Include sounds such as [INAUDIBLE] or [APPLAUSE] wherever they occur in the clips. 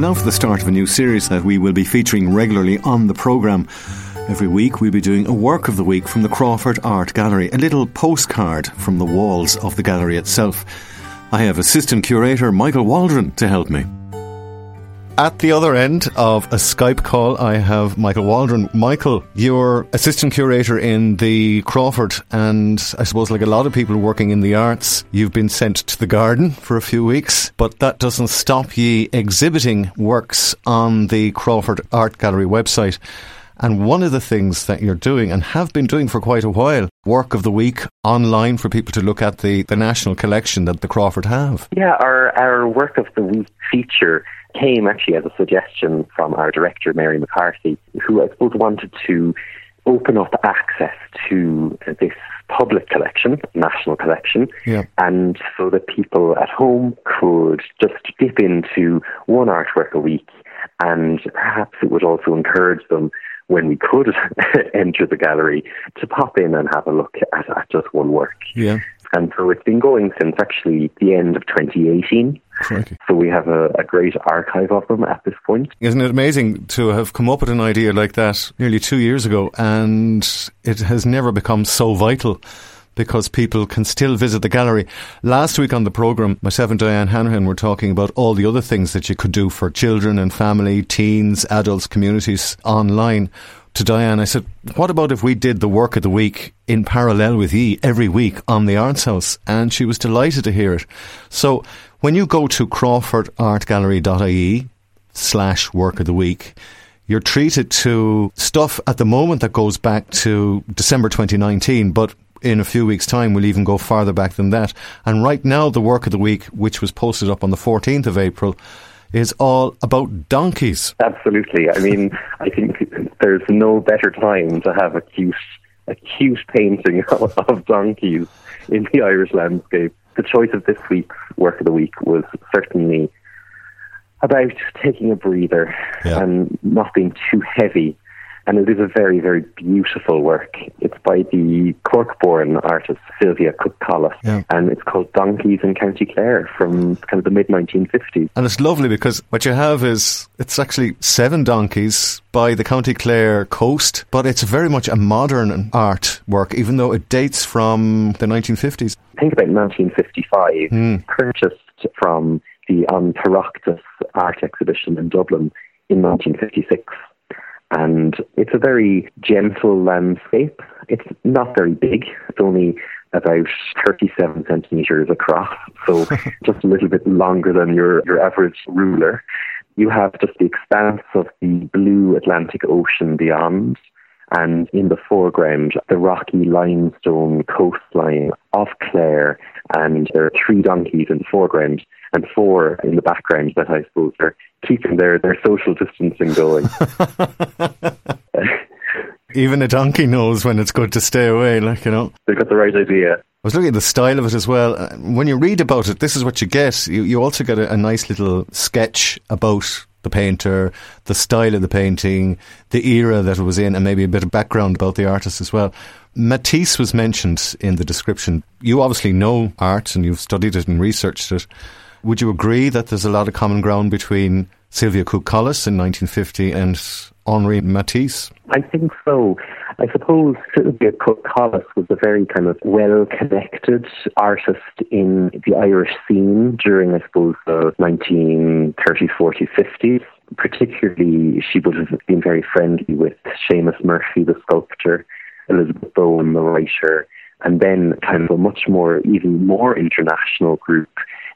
And now for the start of a new series that we will be featuring regularly on the programme. Every week we'll be doing a work of the week from the Crawford Art Gallery, a little postcard from the walls of the gallery itself. I have assistant curator Michael Waldron to help me. At the other end of a Skype call, I have Michael Waldron. Michael, you're assistant curator in the Crawford, and I suppose, like a lot of people working in the arts, you've been sent to the garden for a few weeks, but that doesn't stop ye exhibiting works on the Crawford Art Gallery website. And one of the things that you're doing and have been doing for quite a while, work of the week online for people to look at the, the national collection that the Crawford have. Yeah, our, our work of the week feature came actually as a suggestion from our director, Mary McCarthy, who I suppose wanted to open up access to this public collection, national collection, Yeah. and so that people at home could just dip into one artwork a week, and perhaps it would also encourage them when we could [LAUGHS] enter the gallery to pop in and have a look at, at just one work. Yeah. And so it's been going since actually the end of 2018. Crikey. So we have a, a great archive of them at this point. Isn't it amazing to have come up with an idea like that nearly two years ago and it has never become so vital because people can still visit the gallery. Last week on the programme, myself and Diane Hanahan were talking about all the other things that you could do for children and family, teens, adults, communities online. To Diane, I said, what about if we did the work of the week in parallel with ye every week on the Arts House? And she was delighted to hear it. So when you go to crawfordartgallery.ie slash work of the week, you're treated to stuff at the moment that goes back to December 2019, but in a few weeks' time, we'll even go farther back than that. And right now, the work of the week, which was posted up on the 14th of April, is all about donkeys. Absolutely. I mean, I think there's no better time to have a cute, a cute painting of, [LAUGHS] of donkeys in the Irish landscape. The choice of this week's work of the week was certainly about taking a breather Yeah. and not being too heavy. And it is a very, very beautiful work. It's by the Cork-born artist Sylvia Cooke-Collis, Yeah. and it's called Donkeys in County Clare from kind of the mid 1950s. And it's lovely because what you have is it's actually seven donkeys by the County Clare coast, but it's very much a modern art work, even though it dates from the 1950s. think about 1955, hmm. purchased from the Oireachtas art exhibition in Dublin in 1956. It's a very gentle landscape. It's not very big. It's only about 37 centimetres across, so [LAUGHS] just a little bit longer than your, your average ruler. You have just the expanse of the blue Atlantic Ocean beyond, and in the foreground, the rocky limestone coastline of Clare, and there are three donkeys in the foreground and four in the background that I suppose are keeping their, their social distancing going. [LAUGHS] [LAUGHS] Even a donkey knows when it's good to stay away, like, you know. They've got the right idea. I was looking at the style of it as well. Uh, When you read about it, this is what you get. You, you also get a, a nice little sketch about the painter, the style of the painting, the era that it was in, and maybe a bit of background about the artist as well. Matisse was mentioned in the description. You obviously know art and you've studied it and researched it. Would you agree that there's a lot of common ground between Sylvia Cooke Collis in 1950 and Henri Matisse? I think so. I suppose Sylvia Cooke Collis was a very kind of well connected artist in the Irish scene during, I suppose, the 1930s, 40s, 50s. Particularly, she would have been very friendly with Seamus Murphy, the sculptor, Elizabeth Bowen, the writer, and then kind of a much more, even more international group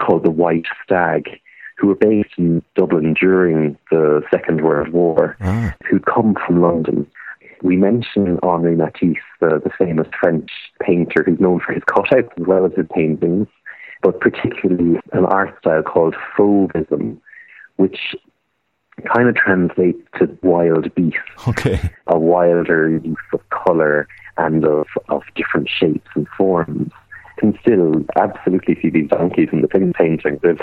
called the White Stag, who were based in Dublin during the Second World War, ah. who'd come from London. We mentioned Henri Matisse, the, the famous French painter who's known for his cutouts as well as his paintings, but particularly an art style called fauvism, which kind of translates to wild beast. Okay. A wilder use of colour and of, of different shapes and forms still absolutely see these donkeys in the pin painting. [LAUGHS] There's,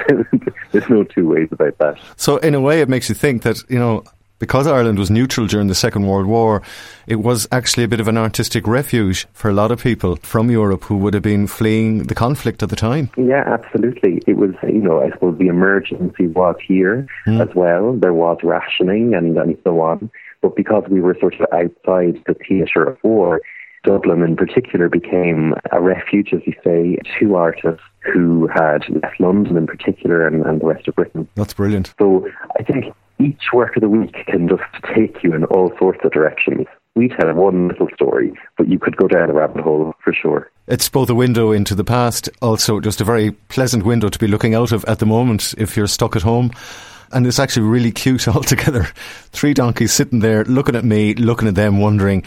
there's no two ways about that. So, in a way, it makes you think that, you know, because Ireland was neutral during the Second World War, it was actually a bit of an artistic refuge for a lot of people from Europe who would have been fleeing the conflict at the time. Yeah, absolutely. It was, you know, I suppose the emergency was here mm. as well. There was rationing and, and so on. But because we were sort of outside the theatre of war, Dublin in particular became a refuge, as you say, to artists who had left London in particular and, and the rest of Britain. That's brilliant. So I think each work of the week can just take you in all sorts of directions. We tell one little story, but you could go down a rabbit hole for sure. It's both a window into the past, also just a very pleasant window to be looking out of at the moment if you're stuck at home and it's actually really cute [LAUGHS] altogether. Three donkeys sitting there looking at me, looking at them, wondering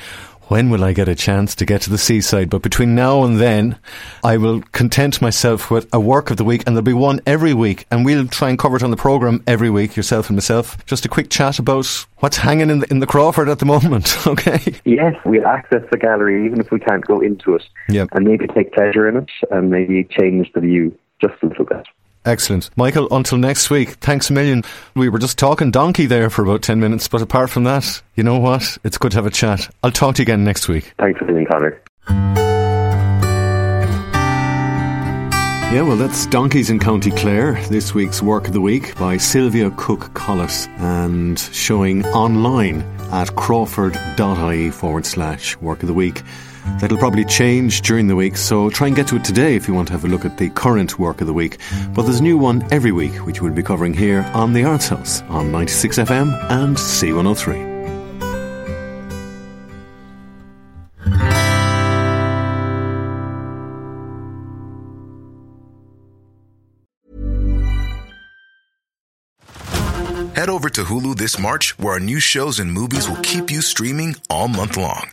when will I get a chance to get to the seaside? But between now and then, I will content myself with a work of the week, and there'll be one every week, and we'll try and cover it on the programme every week, yourself and myself. Just a quick chat about what's hanging in the, in the Crawford at the moment, [LAUGHS] okay? Yes, we'll access the gallery even if we can't go into it, yep. and maybe take pleasure in it, and maybe change the view just a little bit. Excellent. Michael, until next week, thanks a million. We were just talking donkey there for about 10 minutes, but apart from that, you know what? It's good to have a chat. I'll talk to you again next week. Thanks for being Conor. Yeah, well, that's Donkeys in County Clare, this week's Work of the Week by Sylvia Cooke Collis and showing online at crawford.ie forward slash Work of the Week. That'll probably change during the week, so try and get to it today if you want to have a look at the current work of the week. But there's a new one every week, which we'll be covering here on the Arts House on 96 FM and C103. Head over to Hulu this March, where our new shows and movies will keep you streaming all month long